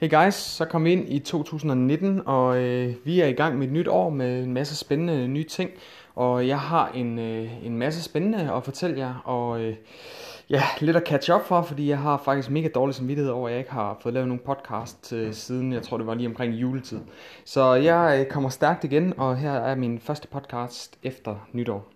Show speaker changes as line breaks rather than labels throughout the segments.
Hey guys, så kom vi ind i 2019, og øh, vi er i gang med et nyt år med en masse spændende nye ting. Og jeg har en, øh, en masse spændende at fortælle jer, og øh, ja, lidt at catch up for, fordi jeg har faktisk mega dårlig samvittighed over, at jeg ikke har fået lavet nogen podcast øh, siden, jeg tror det var lige omkring juletid. Så jeg øh, kommer stærkt igen, og her er min første podcast efter nytår.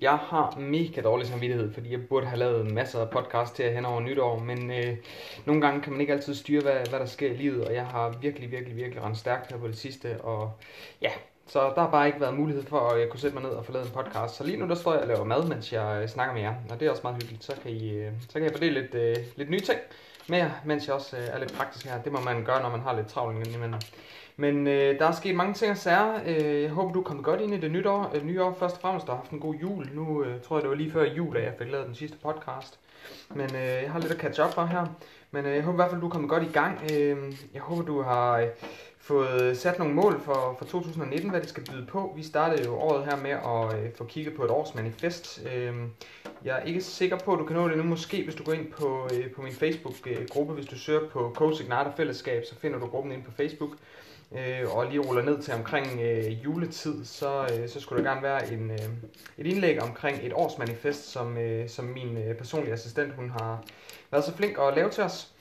Jeg har mega dårlig samvittighed, fordi jeg burde have lavet masser af podcast til hen over nytår, men øh, nogle gange kan man ikke altid styre, hvad, hvad der sker i livet, og jeg har virkelig, virkelig, virkelig rendt stærkt her på det sidste, og ja, så der har bare ikke været mulighed for, at jeg kunne sætte mig ned og få lavet en podcast. Så lige nu der står jeg og laver mad, mens jeg øh, snakker med jer, og det er også meget hyggeligt. Så kan, I, øh, så kan jeg fordele lidt, øh, lidt nye ting mere, mens jeg også øh, er lidt praktisk her. Det må man gøre, når man har lidt travlt imellem. Men øh, der er sket mange ting og sager. Øh, jeg håber, du er kommet godt ind i det nye år. Øh, nye år først og fremmest, du har haft en god jul. Nu øh, tror jeg, det var lige før jul, at jeg fik lavet den sidste podcast. Men øh, jeg har lidt at catch up for her. Men øh, jeg håber i hvert fald, du er kommet godt i gang. Øh, jeg håber, du har øh, fået øh, sat nogle mål for, for 2019, hvad det skal byde på. Vi startede jo året her med at øh, få kigget på et årsmanifest. Øh, jeg er ikke sikker på, at du kan nå det nu. Måske hvis du går ind på, øh, på min Facebook-gruppe, hvis du søger på Coach Igniter Fællesskab, så finder du gruppen ind på Facebook øh, og lige ruller ned til omkring øh, juletid, så, øh, så skulle der gerne være en, øh, et indlæg omkring et årsmanifest, som, øh, som min øh, personlige assistent hun har været så flink at lave til os.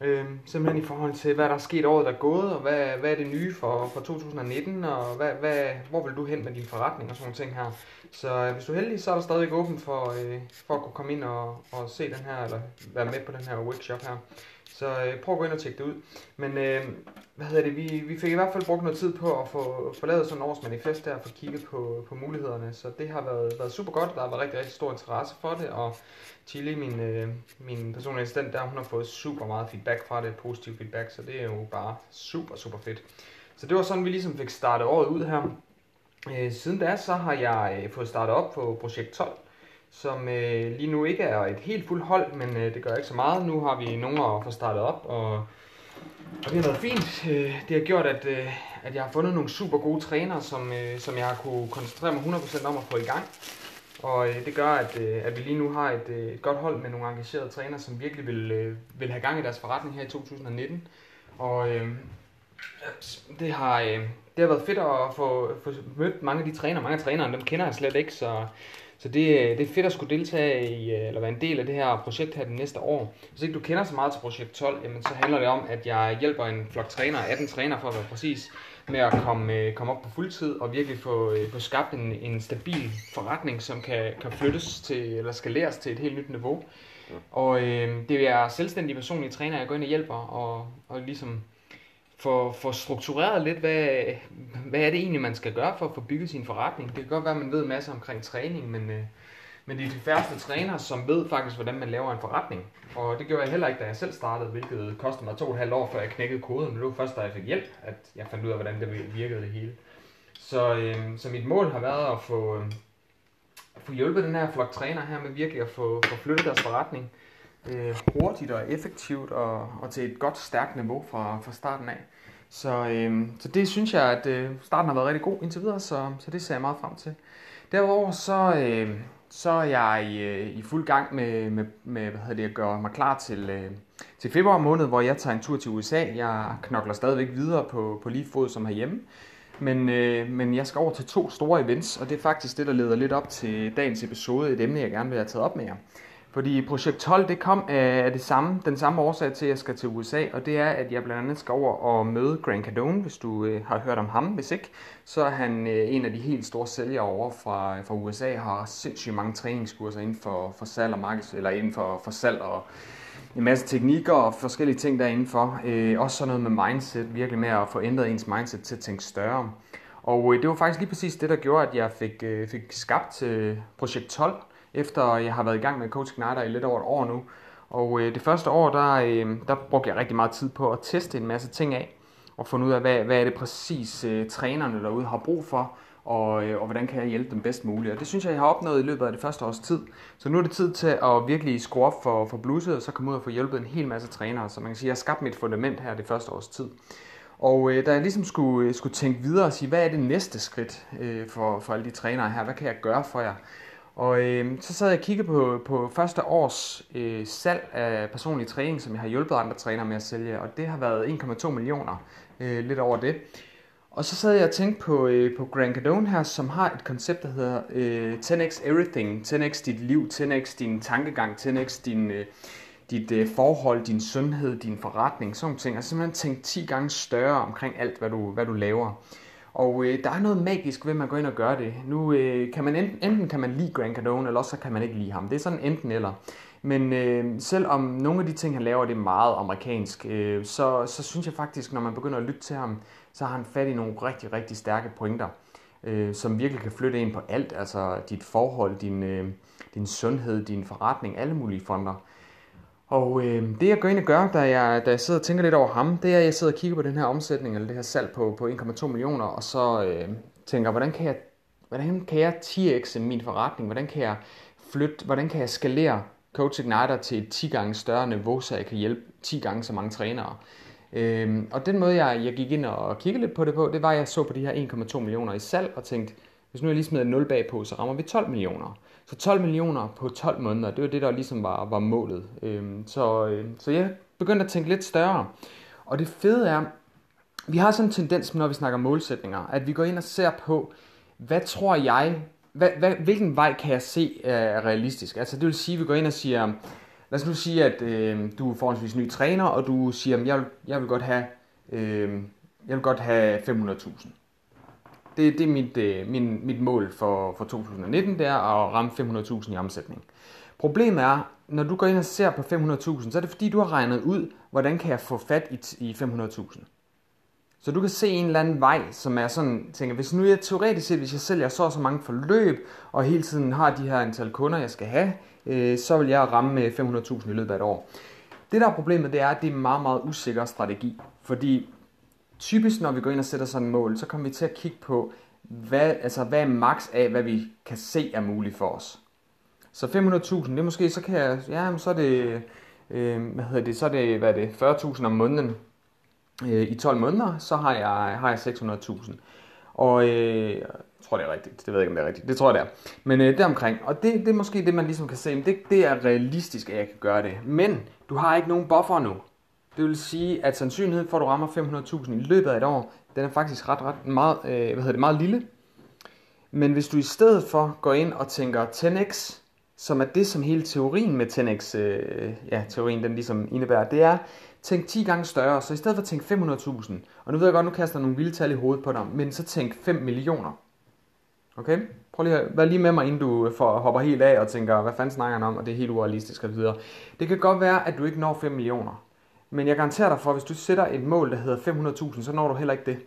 Øh, simpelthen i forhold til, hvad der er sket året, der er gået, og hvad, hvad er det nye for, for 2019, og hvad, hvad, hvor vil du hen med din forretning og sådan nogle ting her. Så øh, hvis du er heldig, så er der stadig åben for, øh, for at kunne komme ind og, og se den her, eller være med på den her workshop her. Så øh, prøv at gå ind og tjekke det ud. Men øh, hvad hedder det, vi, vi fik i hvert fald brugt noget tid på at få, få lavet sådan en årsmanifest der, og få kigget på, på mulighederne. Så det har været, været super godt. Der har været rigtig, rigtig stor interesse for det, og Chili, min, øh, min personlige assistent der, hun har fået super meget feedback fra det, positiv feedback, så det er jo bare super, super fedt. Så det var sådan, vi ligesom fik startet året ud her. Øh, siden da, så har jeg øh, fået startet op på projekt 12, som øh, lige nu ikke er et helt fuldt hold, men øh, det gør ikke så meget. Nu har vi nogen at få startet op, og, og det har været fint. Øh, det har gjort, at, øh, at jeg har fundet nogle super gode trænere, som, øh, som jeg har kunne koncentrere mig 100% om at få i gang. Og øh, det gør, at, øh, at vi lige nu har et, øh, et godt hold med nogle engagerede trænere, som virkelig vil, øh, vil have gang i deres forretning her i 2019. Og øh, det, har, øh, det har været fedt at få, få mødt mange af de trænere. Mange af trænerne, dem kender jeg slet ikke, så så det, det er fedt at skulle deltage i, øh, eller være en del af det her projekt her det næste år. Hvis ikke du kender så meget til projekt 12, jamen så handler det om, at jeg hjælper en flok træner, 18 træner for at være præcis, med at komme, øh, komme op på fuldtid og virkelig få, øh, få skabt en, en stabil forretning, som kan, kan flyttes til, eller skaleres til et helt nyt niveau. Og øh, det er selvstændige personlige træner, jeg går ind og hjælper, og, og ligesom for, for struktureret lidt, hvad, hvad er det egentlig, man skal gøre for at få bygget sin forretning. Det kan godt være, at man ved masser omkring træning, men, øh, men det er de færreste trænere, som ved faktisk, hvordan man laver en forretning. Og det gjorde jeg heller ikke, da jeg selv startede, hvilket kostede mig to og et halvt år, før jeg knækkede koden. Men det var først, da jeg fik hjælp, at jeg fandt ud af, hvordan det virkede det hele. Så, øh, så mit mål har været at få, øh, få hjulpet den her flok træner her med virkelig at få, få flyttet deres forretning øh, hurtigt og effektivt og, og til et godt, stærkt niveau fra, fra starten af. Så, øh, så det synes jeg, at øh, starten har været rigtig god indtil videre, så, så det ser jeg meget frem til. Derudover så, øh, så er jeg i, i fuld gang med, med, med hvad hedder det, at gøre mig klar til, øh, til februar måned, hvor jeg tager en tur til USA. Jeg knokler stadigvæk videre på, på lige fod som herhjemme. Men, øh, men jeg skal over til to store events, og det er faktisk det, der leder lidt op til dagens episode, et emne, jeg gerne vil have taget op med jer. Fordi projekt 12, det kom øh, af det samme, den samme årsag til, at jeg skal til USA, og det er, at jeg blandt andet skal over og møde Grant Cardone, hvis du øh, har hørt om ham. Hvis ikke, så er han øh, en af de helt store sælgere over fra, fra USA, har sindssygt mange træningskurser inden for, for salg og markeds, eller inden for, for salg og en masse teknikker og forskellige ting for. Øh, også sådan noget med mindset, virkelig med at få ændret ens mindset til at tænke større. Og øh, det var faktisk lige præcis det, der gjorde, at jeg fik, øh, fik skabt øh, projekt 12, efter jeg har været i gang med Coach Igniter i lidt over et år nu. Og øh, det første år, der, øh, der brugte jeg rigtig meget tid på at teste en masse ting af. og finde ud af, hvad, hvad er det præcis øh, trænerne derude har brug for, og, øh, og hvordan kan jeg hjælpe dem bedst muligt. Og det synes jeg, jeg har opnået i løbet af det første års tid. Så nu er det tid til at virkelig skrue op for, for bluset, og så komme ud og få hjulpet en hel masse trænere. Så man kan sige, at jeg har skabt mit fundament her det første års tid. Og øh, da jeg ligesom skulle, øh, skulle tænke videre og sige, hvad er det næste skridt øh, for, for alle de trænere her? Hvad kan jeg gøre for jer? Og øh, så sad jeg og kiggede på, på første års øh, salg af personlig træning, som jeg har hjulpet andre trænere med at sælge, og det har været 1,2 millioner, øh, lidt over det. Og så sad jeg og tænkte på, øh, på Grant Cardone her, som har et koncept, der hedder øh, 10x Everything. 10x dit liv, 10x din tankegang, 10x din, øh, dit øh, forhold, din sundhed, din forretning, sådan ting. Altså simpelthen tænk 10 gange større omkring alt, hvad du, hvad du laver. Og øh, der er noget magisk ved, at man går ind og gør det. Nu øh, kan man enten, enten kan man lide Grant Cardone, eller også så kan man ikke lide ham. Det er sådan enten eller. Men øh, selvom nogle af de ting, han laver, det er meget amerikansk, øh, så, så synes jeg faktisk, når man begynder at lytte til ham, så har han fat i nogle rigtig, rigtig stærke pointer, øh, som virkelig kan flytte ind på alt. Altså dit forhold, din, øh, din sundhed, din forretning, alle mulige fonder. Og øh, det jeg går ind og gør, da jeg, da jeg sidder og tænker lidt over ham, det er, at jeg sidder og kigger på den her omsætning, eller det her salg på, på 1,2 millioner, og så øh, tænker, hvordan kan jeg, hvordan kan jeg 10x min forretning? Hvordan kan jeg flytte, hvordan kan jeg skalere Coach Igniter til et 10 gange større niveau, så jeg kan hjælpe 10 gange så mange trænere? Øh, og den måde, jeg, jeg gik ind og kiggede lidt på det på, det var, at jeg så på de her 1,2 millioner i salg og tænkte, hvis nu jeg lige smider 0 bagpå, så rammer vi 12 millioner. Så 12 millioner på 12 måneder, det var det, der ligesom var, var målet. Øhm, så, øh, så jeg begyndte at tænke lidt større. Og det fede er, vi har sådan en tendens, når vi snakker målsætninger, at vi går ind og ser på, hvad tror jeg, hvad, hvad, hvilken vej kan jeg se øh, er realistisk? Altså det vil sige, at vi går ind og siger, lad os nu sige, at øh, du er forholdsvis ny træner, og du siger, at jeg vil, jeg vil godt have, øh, jeg vil godt have 500.000. Det, det er mit, øh, min, mit mål for, for 2019, det er at ramme 500.000 i omsætning. Problemet er, når du går ind og ser på 500.000, så er det fordi, du har regnet ud, hvordan kan jeg få fat i, i 500.000. Så du kan se en eller anden vej, som er sådan, tænker, hvis nu jeg teoretisk set, hvis jeg sælger så og så mange forløb, og hele tiden har de her antal kunder, jeg skal have, øh, så vil jeg ramme øh, 500.000 i løbet af et år. Det der er problemet, det er, at det er en meget, meget usikker strategi. Fordi typisk, når vi går ind og sætter sådan et mål, så kommer vi til at kigge på, hvad, altså, hvad er max af, hvad vi kan se er muligt for os. Så 500.000, det er måske, så kan jeg, ja, så er det, øh, hvad hedder det, så er det, hvad er det, 40.000 om måneden. Øh, I 12 måneder, så har jeg, har jeg 600.000. Og øh, jeg tror, det er rigtigt. Det ved jeg ikke, om det er rigtigt. Det tror jeg, det er. Men øh, det omkring. Og det, det er måske det, man ligesom kan se. Men det, det er realistisk, at jeg kan gøre det. Men du har ikke nogen buffer nu. Det vil sige, at sandsynligheden for, at du rammer 500.000 i løbet af et år, den er faktisk ret, ret meget, øh, hvad hedder det, meget lille. Men hvis du i stedet for går ind og tænker 10x, som er det, som hele teorien med 10x, øh, ja, teorien den ligesom indebærer, det er, tænk 10 gange større, så i stedet for at tænke 500.000, og nu ved jeg godt, nu kaster jeg nogle vilde tal i hovedet på dig, men så tænk 5 millioner. Okay? Prøv lige at være lige med mig, inden du øh, får, hopper helt af og tænker, hvad fanden snakker han om, og det er helt urealistisk og videre. Det kan godt være, at du ikke når 5 millioner. Men jeg garanterer dig for, at hvis du sætter et mål, der hedder 500.000, så når du heller ikke det.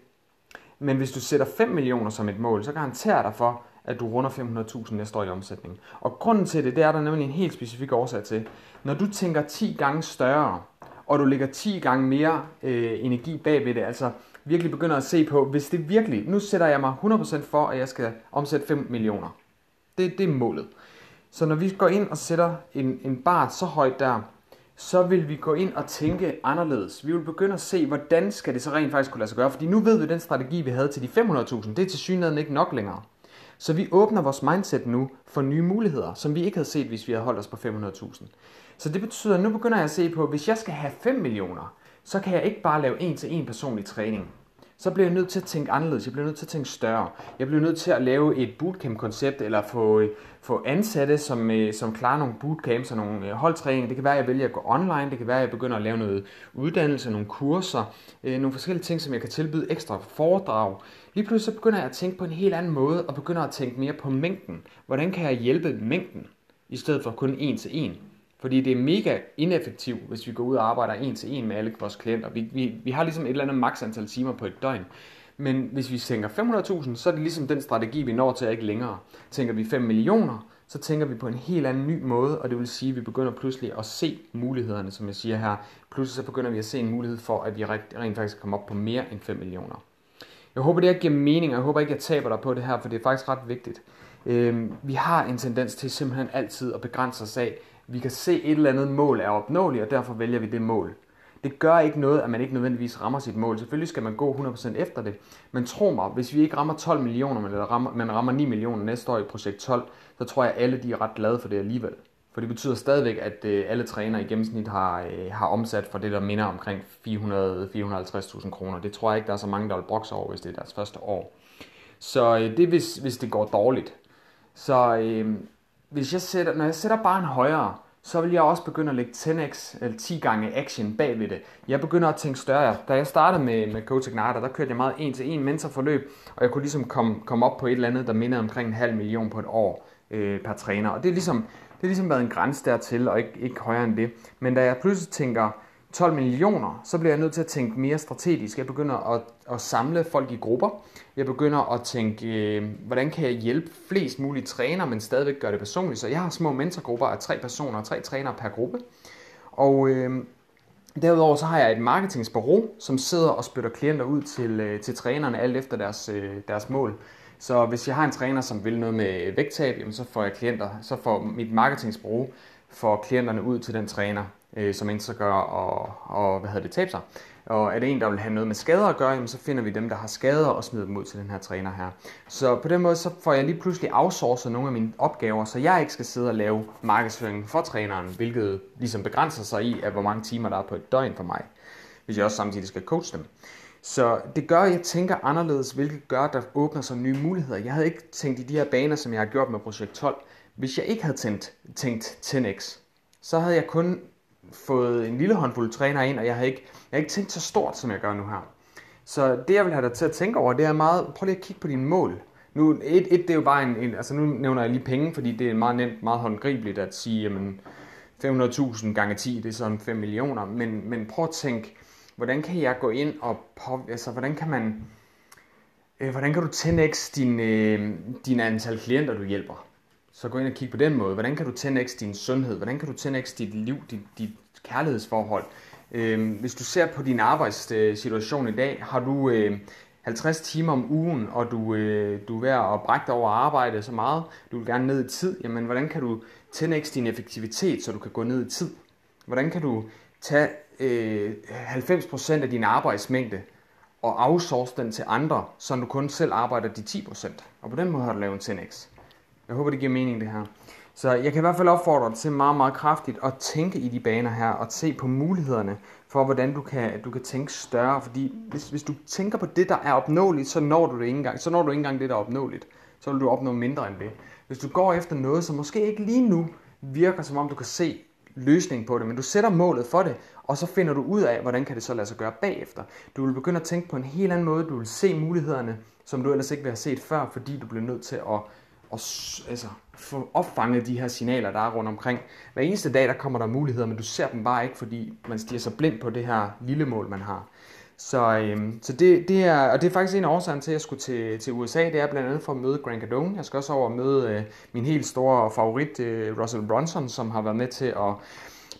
Men hvis du sætter 5 millioner som et mål, så garanterer jeg dig for, at du runder 500.000 næste år i omsætning. Og grunden til det, det er der nemlig en helt specifik årsag til. Når du tænker 10 gange større, og du lægger 10 gange mere øh, energi bag ved det, altså virkelig begynder at se på, hvis det virkelig, nu sætter jeg mig 100% for, at jeg skal omsætte 5 millioner. Det, det er målet. Så når vi går ind og sætter en, en bar så højt der, så vil vi gå ind og tænke anderledes. Vi vil begynde at se, hvordan skal det så rent faktisk kunne lade sig gøre. Fordi nu ved vi, at den strategi, vi havde til de 500.000, det er til synligheden ikke nok længere. Så vi åbner vores mindset nu for nye muligheder, som vi ikke havde set, hvis vi havde holdt os på 500.000. Så det betyder, at nu begynder jeg at se på, at hvis jeg skal have 5 millioner, så kan jeg ikke bare lave en til en personlig træning så bliver jeg nødt til at tænke anderledes. Jeg bliver nødt til at tænke større. Jeg bliver nødt til at lave et bootcamp-koncept, eller få, øh, få ansatte, som, øh, som klarer nogle bootcamps og nogle øh, holdtræning. Det kan være, at jeg vælger at gå online. Det kan være, at jeg begynder at lave noget uddannelse, nogle kurser, nogle forskellige ting, som jeg kan tilbyde ekstra foredrag. Lige pludselig så begynder jeg at tænke på en helt anden måde, og begynder at tænke mere på mængden. Hvordan kan jeg hjælpe mængden, i stedet for kun en til en? Fordi det er mega ineffektivt, hvis vi går ud og arbejder en til en med alle vores klienter. Vi, vi, vi har ligesom et eller andet maks antal timer på et døgn. Men hvis vi tænker 500.000, så er det ligesom den strategi, vi når til ikke længere. Tænker vi 5 millioner, så tænker vi på en helt anden ny måde, og det vil sige, at vi begynder pludselig at se mulighederne, som jeg siger her. Pludselig så begynder vi at se en mulighed for, at vi rent faktisk kommer komme op på mere end 5 millioner. Jeg håber, det her giver mening, og jeg håber ikke, jeg taber dig på det her, for det er faktisk ret vigtigt. Øhm, vi har en tendens til simpelthen altid at begrænse os af, vi kan se et eller andet mål er opnåeligt, og derfor vælger vi det mål. Det gør ikke noget, at man ikke nødvendigvis rammer sit mål. Selvfølgelig skal man gå 100% efter det. Men tro mig, hvis vi ikke rammer 12 millioner, men rammer, man rammer 9 millioner næste år i projekt 12, så tror jeg, at alle de er ret glade for det alligevel. For det betyder stadigvæk, at øh, alle trænere i gennemsnit har, øh, har omsat for det, der minder omkring 400-450.000 kroner. Det tror jeg ikke, der er så mange, der vil brokse over, hvis det er deres første år. Så øh, det hvis, hvis det går dårligt. Så øh, hvis jeg sætter, når jeg sætter bare højere, så vil jeg også begynde at lægge 10x, eller 10 gange action bag ved det. Jeg begynder at tænke større. Da jeg startede med, med Coach Igniter, der kørte jeg meget en til en mentorforløb, og jeg kunne ligesom komme, komme op på et eller andet, der mindede omkring en halv million på et år øh, per træner. Og det er ligesom, det er ligesom været en grænse dertil, og ikke, ikke højere end det. Men da jeg pludselig tænker 12 millioner, så bliver jeg nødt til at tænke mere strategisk. Jeg begynder at, at samle folk i grupper. Jeg begynder at tænke, øh, hvordan kan jeg hjælpe flest mulige trænere, men stadigvæk gøre det personligt. Så jeg har små mentorgrupper af tre personer, tre trænere per gruppe. Og øh, derudover så har jeg et marketingsbureau, som sidder og spytter klienter ud til, øh, til trænerne, alt efter deres, øh, deres mål. Så hvis jeg har en træner, som vil noget med vægttab, jamen så får jeg klienter, så får mit marketingsbureau for klienterne ud til den træner, øh, som så gør og, og hvad hedder det, tabe sig. Og er det en, der vil have noget med skader at gøre, jamen så finder vi dem, der har skader og smider dem ud til den her træner her. Så på den måde så får jeg lige pludselig outsourcet nogle af mine opgaver, så jeg ikke skal sidde og lave markedsføring for træneren, hvilket ligesom begrænser sig i, at hvor mange timer der er på et døgn for mig, hvis jeg også samtidig skal coache dem. Så det gør, at jeg tænker anderledes, hvilket gør, at der åbner sig nye muligheder. Jeg havde ikke tænkt i de her baner, som jeg har gjort med projekt 12. Hvis jeg ikke havde tænkt, tænkt 10x, så havde jeg kun fået en lille håndfuld træner ind, og jeg har ikke, jeg har ikke tænkt så stort, som jeg gør nu her. Så det, jeg vil have dig til at tænke over, det er meget, prøv lige at kigge på dine mål. Nu, et, et det er jo bare en, en, altså nu nævner jeg lige penge, fordi det er meget nemt, meget håndgribeligt at sige, jamen 500.000 gange 10, det er sådan 5 millioner, men, men prøv at tænke, hvordan kan jeg gå ind og, på, altså hvordan kan man, øh, hvordan kan du 10x din, øh, din antal klienter, du hjælper? Så gå ind og kig på den måde. Hvordan kan du 10x din sundhed? Hvordan kan du 10x dit liv, dit, dit kærlighedsforhold? Øh, hvis du ser på din arbejdssituation i dag, har du øh, 50 timer om ugen, og du, øh, du er ved at brække dig over at arbejde så meget, du vil gerne ned i tid, jamen hvordan kan du 10x din effektivitet, så du kan gå ned i tid? Hvordan kan du tage øh, 90% af din arbejdsmængde og outsource den til andre, så du kun selv arbejder de 10%. Og på den måde har du lavet en 10x. Jeg håber, det giver mening det her. Så jeg kan i hvert fald opfordre dig til meget, meget kraftigt at tænke i de baner her, og se på mulighederne for, hvordan du kan, du kan tænke større. Fordi hvis, hvis du tænker på det, der er opnåeligt, så når du det ikke engang. Så når du ikke engang det, der er opnåeligt. Så vil du opnå mindre end det. Hvis du går efter noget, som måske ikke lige nu virker, som om du kan se løsningen på det, men du sætter målet for det, og så finder du ud af, hvordan kan det så lade sig gøre bagefter. Du vil begynde at tænke på en helt anden måde, du vil se mulighederne, som du ellers ikke vil have set før, fordi du bliver nødt til at, og altså, få opfanget de her signaler, der er rundt omkring. Hver eneste dag, der kommer der muligheder, men du ser dem bare ikke, fordi man stiger så blind på det her lille mål, man har. Så, øhm, så det, det er, og det er faktisk en af årsagen til, at jeg skulle til, til USA. Det er blandt andet for at møde Grant Cardone. Jeg skal også over og møde øh, min helt store favorit, øh, Russell Brunson, som har været med til at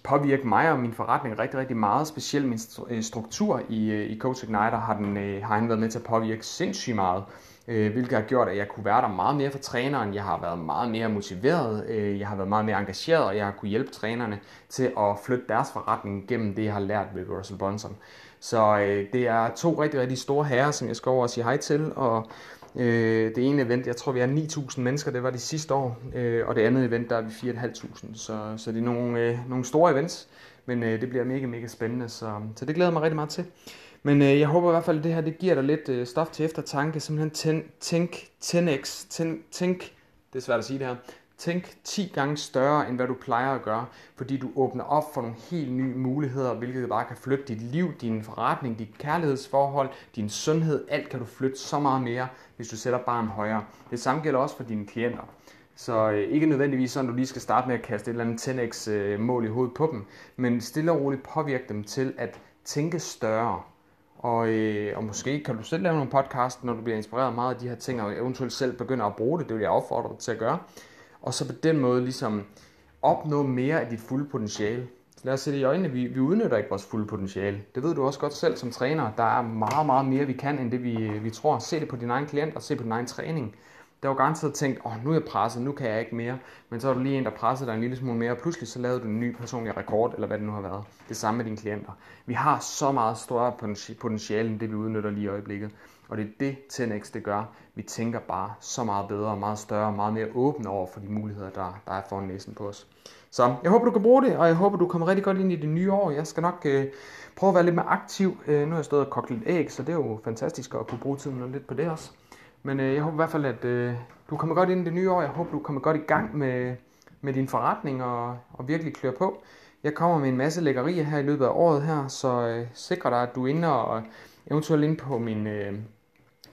påvirke mig og min forretning rigtig, rigtig meget. Specielt min øh, struktur i, øh, i Coach Igniter har, den, øh, har han været med til at påvirke sindssygt meget. Øh, hvilket har gjort, at jeg kunne være der meget mere for træneren. Jeg har været meget mere motiveret, øh, jeg har været meget mere engageret, og jeg har kunne hjælpe trænerne til at flytte deres forretning gennem det, jeg har lært ved Russell Brunson. Så øh, det er to rigtig, rigtig store herrer, som jeg skal over og sige hej til, og øh, det ene event, jeg tror vi er 9.000 mennesker, det var det sidste år, øh, og det andet event, der er vi 4.500, så, så det er nogle, øh, nogle store events, men øh, det bliver mega, mega spændende, så, så det glæder mig rigtig meget til. Men øh, jeg håber i hvert fald, at det her det giver dig lidt øh, stof til eftertanke, simpelthen tænk 10x, tænk, tænk, det er svært at sige det her, Tænk 10 gange større, end hvad du plejer at gøre, fordi du åbner op for nogle helt nye muligheder, hvilket bare kan flytte dit liv, din forretning, dit kærlighedsforhold, din sundhed. Alt kan du flytte så meget mere, hvis du sætter barn højere. Det samme gælder også for dine klienter. Så øh, ikke nødvendigvis sådan, at du lige skal starte med at kaste et eller andet 10x øh, mål i hovedet på dem, men stille og roligt påvirke dem til at tænke større. Og, øh, og måske kan du selv lave nogle podcast, når du bliver inspireret meget af de her ting, og eventuelt selv begynder at bruge det. Det vil jeg opfordre dig til at gøre. og så på den måde ligesom opnå mere af dit fulde potentiale. Lad os se det i øjnene, vi, vi udnytter ikke vores fulde potentiale. Det ved du også godt selv som træner. Der er meget, meget mere, vi kan, end det vi, vi tror. Se det på din egen klient og se på din egen træning. Der var garanteret tænkt, åh, oh, nu er jeg presset, nu kan jeg ikke mere. Men så er du lige en, der presser dig en lille smule mere, og pludselig så lavede du en ny personlig rekord, eller hvad det nu har været. Det samme med dine klienter. Vi har så meget større potentiale, end det vi udnytter lige i øjeblikket. Og det er det, 10x det gør. Vi tænker bare så meget bedre, meget større, meget mere åbne over for de muligheder, der, der er foran næsen på os. Så jeg håber, du kan bruge det, og jeg håber, du kommer rigtig godt ind i det nye år. Jeg skal nok øh, prøve at være lidt mere aktiv. Øh, nu har jeg stået og kogt lidt æg, så det er jo fantastisk at kunne bruge tiden lidt på det også. Men øh, jeg håber i hvert fald, at øh, du kommer godt ind i det nye år. Jeg håber, du kommer godt i gang med, med din forretning og, og virkelig klør på. Jeg kommer med en masse lækkerier her i løbet af året her, så øh, sikre dig, at du er inde og eventuelt ind på min, øh,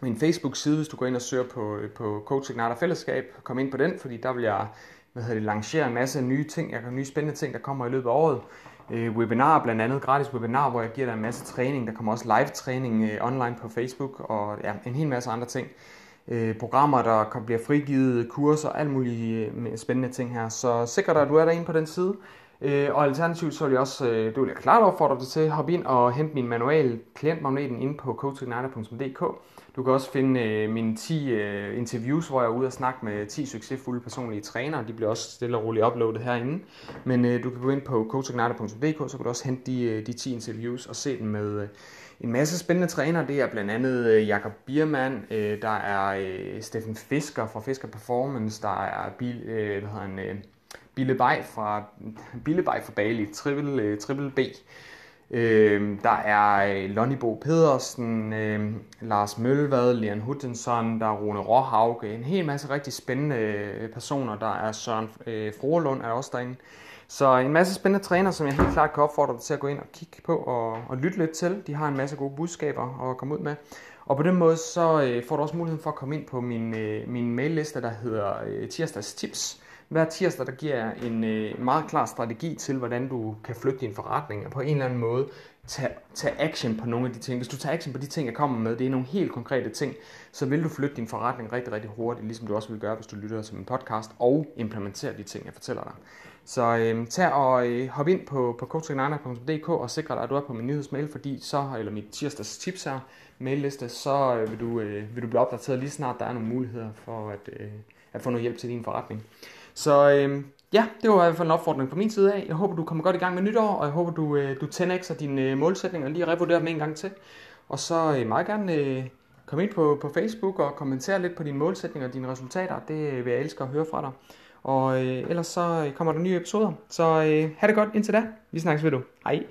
min Facebook-side, hvis du går ind og søger på, øh, på Coach Igniter Fællesskab. Kom ind på den, fordi der vil jeg hvad hedder det, lancere en masse nye ting, jeg kan nye spændende ting, der kommer i løbet af året. Øh, webinar blandt andet, gratis webinar, hvor jeg giver dig en masse træning. Der kommer også live træning øh, online på Facebook og ja, en hel masse andre ting øh, programmer, der bliver frigivet, kurser, alt mulige øh, spændende ting her. Så sikre dig, at du er derinde på den side. Øh, og alternativt så vil jeg også, øh, det vil jeg klart opfordre dig til, at hoppe ind og hente min manual klientmagneten inde på coachigniter.dk. Du kan også finde øh, mine 10 øh, interviews, hvor jeg er ude og snakke med 10 succesfulde personlige trænere. De bliver også stille og roligt uploadet herinde. Men øh, du kan gå ind på coachigniter.dk, så kan du også hente de, øh, de 10 interviews og se dem med øh, en masse spændende trænere. Det er blandt andet øh, Jakob Biermann, øh, der er øh, Steffen Fisker fra Fisker Performance, der er Bil, øh, hvad hedder han, øh, Bille Bay fra, Bille Bay fra Bali, Triple, øh, Triple B. Øh, der er øh, Lonnie Bo Pedersen, øh, Lars Mølvad, Leon Huttensson, der er Rune Råhauke, en hel masse rigtig spændende øh, personer. Der er Søren øh, Froelund er også derinde. Så en masse spændende træner, som jeg helt klart kan opfordre dig til at gå ind og kigge på og, og lytte lidt til. De har en masse gode budskaber at komme ud med. Og på den måde så øh, får du også muligheden for at komme ind på min, øh, min mailliste, der hedder øh, tirsdags tips. Hver tirsdag der giver jeg en øh, meget klar strategi til, hvordan du kan flytte din forretning og på en eller anden måde tage, tage action på nogle af de ting. Hvis du tager action på de ting, jeg kommer med, det er nogle helt konkrete ting, så vil du flytte din forretning rigtig, rigtig hurtigt, ligesom du også vil gøre, hvis du lytter til min podcast og implementerer de ting, jeg fortæller dig. Så øh, tag og øh, hop ind på, på coachingnighter.dk og sikre dig, at du er på min nyhedsmail, fordi så, eller mit tirsdags tips her, mailliste, så øh, vil, du, øh, vil du blive opdateret lige snart, der er nogle muligheder for at, øh, at få noget hjælp til din forretning. Så øh, ja, det var i hvert fald en opfordring fra min side af. Jeg håber, du kommer godt i gang med nytår, og jeg håber, du, øh, du 10x'er dine øh, målsætninger og lige revurderer dem en gang til. Og så øh, meget gerne komme ind på, på Facebook og kommentere lidt på dine målsætninger og dine resultater. Det vil jeg elske at høre fra dig. Og øh, ellers så kommer der nye episoder. Så øh, ha' det godt indtil da. Vi snakkes ved du. Hej.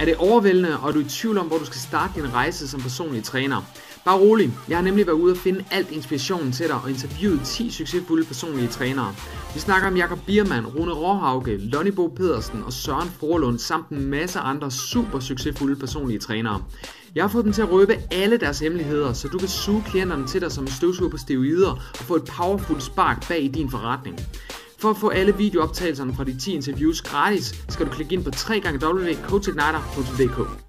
Er det overvældende, og er du i tvivl om, hvor du skal starte din rejse som personlig træner? Bare rolig, jeg har nemlig været ude og finde alt inspirationen til dig og interviewet 10 succesfulde personlige trænere. Vi snakker om Jakob Biermann, Rune Råhauke, Lonnie Bo Pedersen og Søren Forlund samt en masse andre super succesfulde personlige trænere. Jeg har fået dem til at røbe alle deres hemmeligheder, så du kan suge klienterne til dig som en støvsuger på steroider og få et powerful spark bag i din forretning. For at få alle videooptagelserne fra de 10 interviews gratis, skal du klikke ind på www.coachigniter.dk.